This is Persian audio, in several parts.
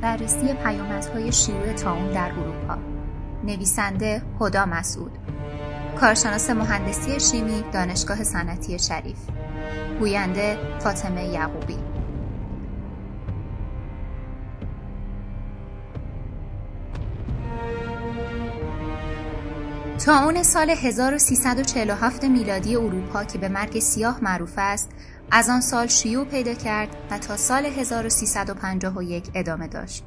بررسی پیامدهای شیوع تاون در اروپا. نویسنده هدا مسعود. کارشناس مهندسی شیمی دانشگاه صنعتی شریف. گوینده فاطمه یعقوبی. تاون سال 1347 میلادی اروپا که به مرگ سیاه معروف است از آن سال شیوع پیدا کرد و تا سال 1351 ادامه داشت.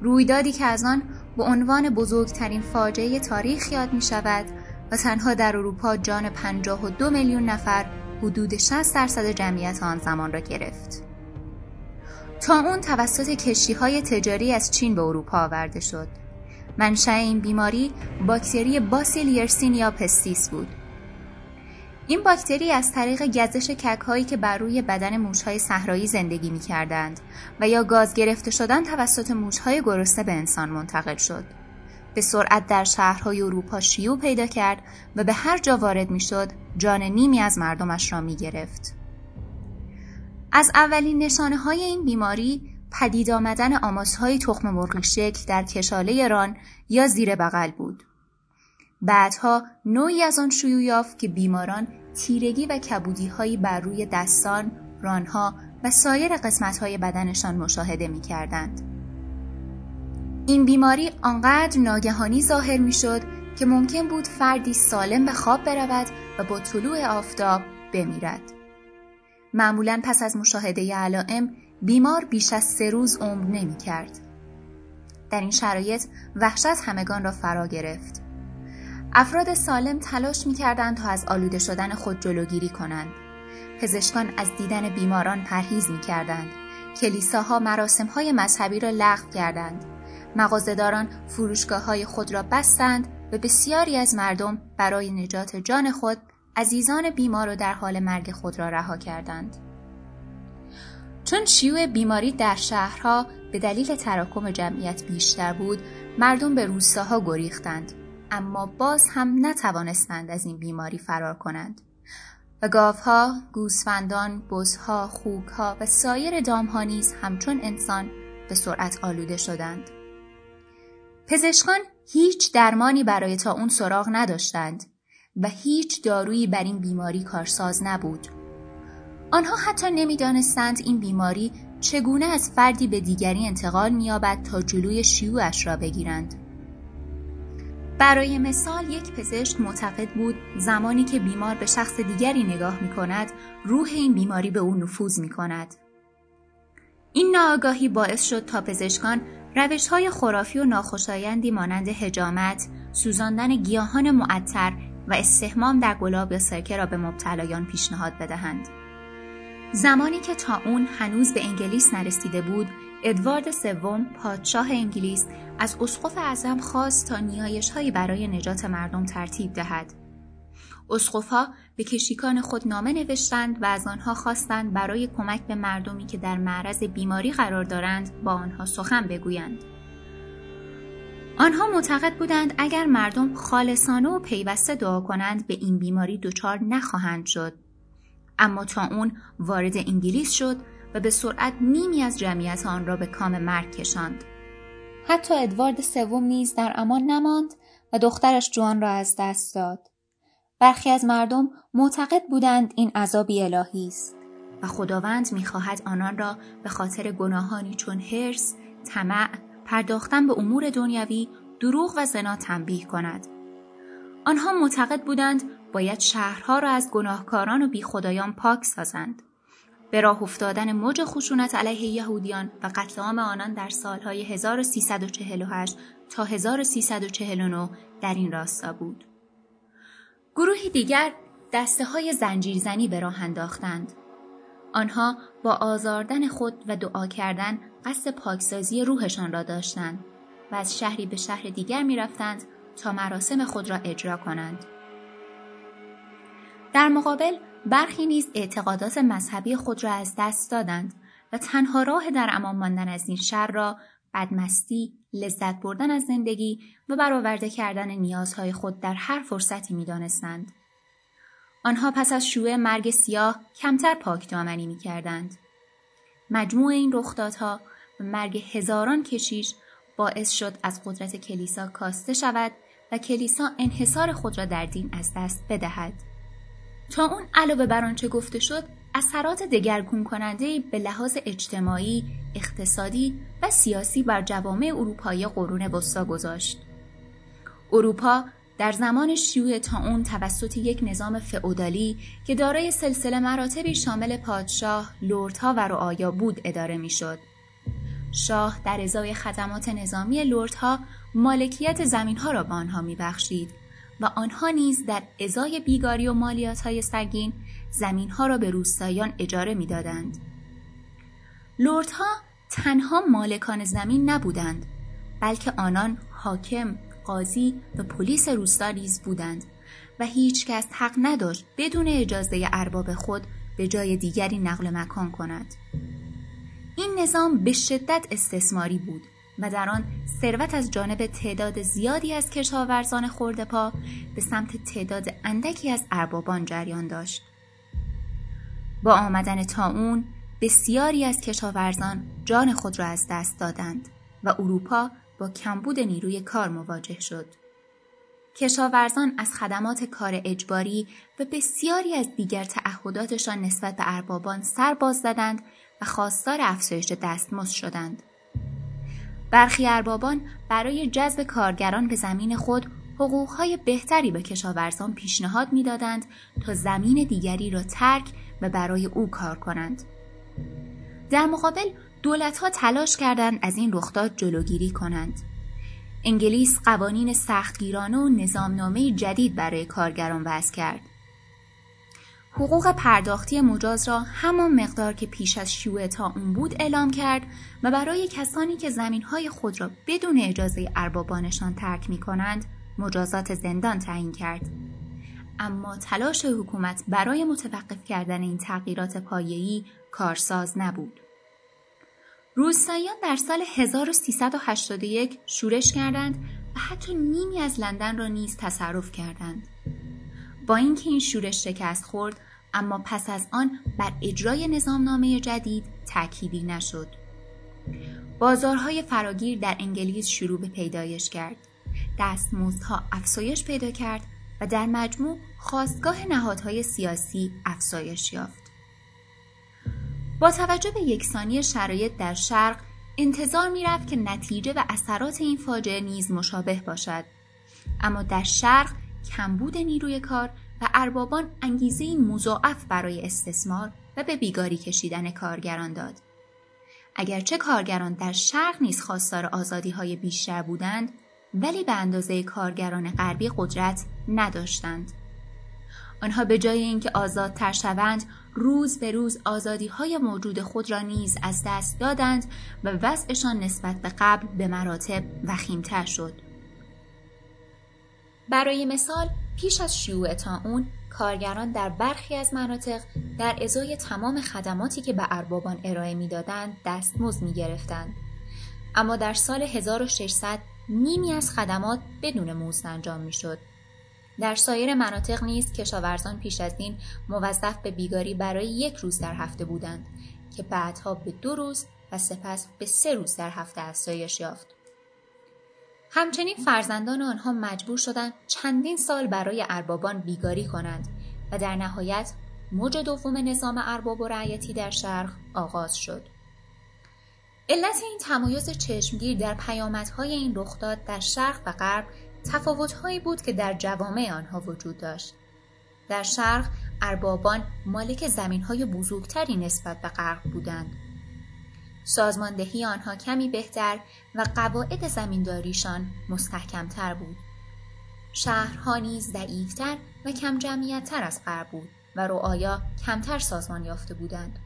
رویدادی که از آن به عنوان بزرگترین فاجعه تاریخ یاد می شود و تنها در اروپا جان 52 میلیون نفر حدود 60 درصد جمعیت آن زمان را گرفت. تا اون توسط کشتی های تجاری از چین به اروپا آورده شد. منشأ این بیماری باکتری باسیل یا پستیس بود این باکتری از طریق گزش ککهایی که بر روی بدن موشهای صحرایی زندگی می کردند و یا گاز گرفته شدن توسط موشهای گرسنه به انسان منتقل شد. به سرعت در شهرهای اروپا شیوع پیدا کرد و به هر جا وارد می شد جان نیمی از مردمش را می گرفت. از اولین نشانه های این بیماری پدید آمدن آماسهای تخم مرغی شکل در کشاله ران یا زیر بغل بود. بعدها نوعی از آن شیوع یافت که بیماران تیرگی و کبودی هایی بر روی دستان، رانها و سایر قسمت های بدنشان مشاهده می کردند. این بیماری آنقدر ناگهانی ظاهر می شد که ممکن بود فردی سالم به خواب برود و با طلوع آفتاب بمیرد. معمولا پس از مشاهده علائم بیمار بیش از سه روز عمر نمی کرد. در این شرایط وحشت همگان را فرا گرفت. افراد سالم تلاش می کردند تا از آلوده شدن خود جلوگیری کنند. پزشکان از دیدن بیماران پرهیز می کردند. کلیساها مراسم های مذهبی را لغو کردند. مغازهداران فروشگاه های خود را بستند و بسیاری از مردم برای نجات جان خود عزیزان بیمار و در حال مرگ خود را رها کردند. چون شیوع بیماری در شهرها به دلیل تراکم جمعیت بیشتر بود، مردم به روستاها گریختند. اما باز هم نتوانستند از این بیماری فرار کنند و گاوها، گوسفندان، بزها، خوکها و سایر دامها نیز همچون انسان به سرعت آلوده شدند. پزشکان هیچ درمانی برای تا اون سراغ نداشتند و هیچ دارویی بر این بیماری کارساز نبود. آنها حتی نمی‌دانستند این بیماری چگونه از فردی به دیگری انتقال می‌یابد تا جلوی شیوعش را بگیرند. برای مثال یک پزشک معتقد بود زمانی که بیمار به شخص دیگری نگاه می کند روح این بیماری به او نفوذ می کند. این ناآگاهی باعث شد تا پزشکان روش های خرافی و ناخوشایندی مانند هجامت، سوزاندن گیاهان معطر و استحمام در گلاب یا سرکه را به مبتلایان پیشنهاد بدهند. زمانی که تا اون هنوز به انگلیس نرسیده بود ادوارد سوم پادشاه انگلیس از اسقف اعظم خواست تا نیایشهایی برای نجات مردم ترتیب دهد. اسقفها به کشیکان خود نامه نوشتند و از آنها خواستند برای کمک به مردمی که در معرض بیماری قرار دارند با آنها سخن بگویند. آنها معتقد بودند اگر مردم خالصانه و پیوسته دعا کنند به این بیماری دچار نخواهند شد. اما تا اون وارد انگلیس شد و به سرعت نیمی از جمعیت آن را به کام مرگ کشاند. حتی ادوارد سوم نیز در امان نماند و دخترش جوان را از دست داد. برخی از مردم معتقد بودند این عذابی الهی است و خداوند می‌خواهد آنان را به خاطر گناهانی چون هرس، طمع، پرداختن به امور دنیوی، دروغ و زنا تنبیه کند. آنها معتقد بودند باید شهرها را از گناهکاران و بیخدایان پاک سازند. به راه افتادن موج خشونت علیه یهودیان و قتل عام آنان در سالهای 1348 تا 1349 در این راستا بود. گروهی دیگر دسته های زنجیرزنی به راه انداختند. آنها با آزاردن خود و دعا کردن قصد پاکسازی روحشان را داشتند و از شهری به شهر دیگر می رفتند تا مراسم خود را اجرا کنند. در مقابل برخی نیز اعتقادات مذهبی خود را از دست دادند و تنها راه در امان ماندن از این شر را بدمستی، لذت بردن از زندگی و برآورده کردن نیازهای خود در هر فرصتی می‌دانستند. آنها پس از شوع مرگ سیاه کمتر پاک دامنی می کردند. مجموع این رخدادها و مرگ هزاران کشیش باعث شد از قدرت کلیسا کاسته شود و کلیسا انحصار خود را در دین از دست بدهد. تا اون علاوه بر آنچه گفته شد اثرات دگرگون کننده به لحاظ اجتماعی، اقتصادی و سیاسی بر جوامع اروپایی قرون وسطا گذاشت. اروپا در زمان شیوع اون توسط یک نظام فئودالی که دارای سلسله مراتبی شامل پادشاه، لردها و رعایا بود اداره می‌شد. شاه در ازای خدمات نظامی لردها مالکیت زمینها را به آنها میبخشید و آنها نیز در ازای بیگاری و مالیات های سگین زمینها را به روستاییان اجاره می‌دادند. لردها تنها مالکان زمین نبودند بلکه آنان حاکم، قاضی و پلیس روستا نیز بودند و هیچ کس حق نداشت بدون اجازه ارباب خود به جای دیگری نقل مکان کند. این نظام به شدت استثماری بود و در آن ثروت از جانب تعداد زیادی از کشاورزان پا به سمت تعداد اندکی از اربابان جریان داشت. با آمدن تاون بسیاری از کشاورزان جان خود را از دست دادند و اروپا با کمبود نیروی کار مواجه شد. کشاورزان از خدمات کار اجباری و بسیاری از دیگر تعهداتشان نسبت به اربابان سر باز زدند و خواستار افزایش دستمزد شدند. برخی اربابان برای جذب کارگران به زمین خود حقوقهای بهتری به کشاورزان پیشنهاد می‌دادند تا زمین دیگری را ترک و برای او کار کنند. در مقابل دولتها تلاش کردند از این رخداد جلوگیری کنند. انگلیس قوانین سختگیرانه و نظامنامه جدید برای کارگران وضع کرد. حقوق پرداختی مجاز را همان مقدار که پیش از شیوع تا اون بود اعلام کرد و برای کسانی که زمینهای خود را بدون اجازه اربابانشان ترک می کنند مجازات زندان تعیین کرد. اما تلاش حکومت برای متوقف کردن این تغییرات پایه‌ای کارساز نبود. روستاییان در سال 1381 شورش کردند و حتی نیمی از لندن را نیز تصرف کردند. با اینکه این شورش شکست خورد اما پس از آن بر اجرای نظامنامه جدید تأکیدی نشد. بازارهای فراگیر در انگلیس شروع به پیدایش کرد. دستمزدها افزایش پیدا کرد و در مجموع خواستگاه نهادهای سیاسی افزایش یافت. با توجه به یکسانی شرایط در شرق انتظار می‌رفت که نتیجه و اثرات این فاجعه نیز مشابه باشد اما در شرق کمبود نیروی کار و اربابان انگیزه مضاعف برای استثمار و به بیگاری کشیدن کارگران داد اگرچه کارگران در شرق نیز خواستار آزادی های بیشتر بودند ولی به اندازه کارگران غربی قدرت نداشتند آنها به جای اینکه آزادتر شوند روز به روز آزادی های موجود خود را نیز از دست دادند و وضعشان نسبت به قبل به مراتب وخیمتر شد. برای مثال پیش از شیوع اون کارگران در برخی از مناطق در ازای تمام خدماتی که به اربابان ارائه می‌دادند دستمزد می‌گرفتند. اما در سال 1600 نیمی از خدمات بدون مزد انجام می‌شد. در سایر مناطق نیز کشاورزان پیش از این موظف به بیگاری برای یک روز در هفته بودند که بعدها به دو روز و سپس به سه روز در هفته افزایش یافت. همچنین فرزندان آنها مجبور شدند چندین سال برای اربابان بیگاری کنند و در نهایت موج دوم نظام ارباب و رعیتی در شرق آغاز شد علت این تمایز چشمگیر در پیامدهای این رخداد در شرق و غرب تفاوتهایی بود که در جوامع آنها وجود داشت. در شرق اربابان مالک زمینهای بزرگتری نسبت به غرب بودند. سازماندهی آنها کمی بهتر و قواعد زمینداریشان مستحکمتر بود. شهرها نیز ضعیفتر و کم جمعیتتر از غرب بود و رعایا کمتر سازمان یافته بودند.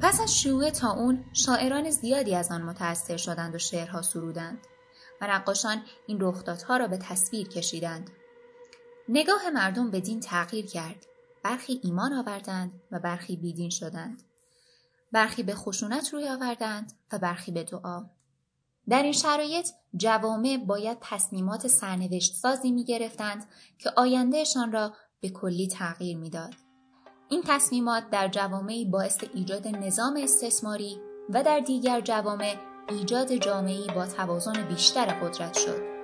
پس از شیوع تا اون شاعران زیادی از آن متأثر شدند و شعرها سرودند. و نقاشان این رخدادها را به تصویر کشیدند. نگاه مردم به دین تغییر کرد. برخی ایمان آوردند و برخی بیدین شدند. برخی به خشونت روی آوردند و برخی به دعا. در این شرایط جوامع باید تصمیمات سرنوشت سازی می گرفتند که آیندهشان را به کلی تغییر می‌داد. این تصمیمات در جوامعی باعث ایجاد نظام استثماری، و در دیگر جوامع ایجاد جامعی با توازن بیشتر قدرت شد.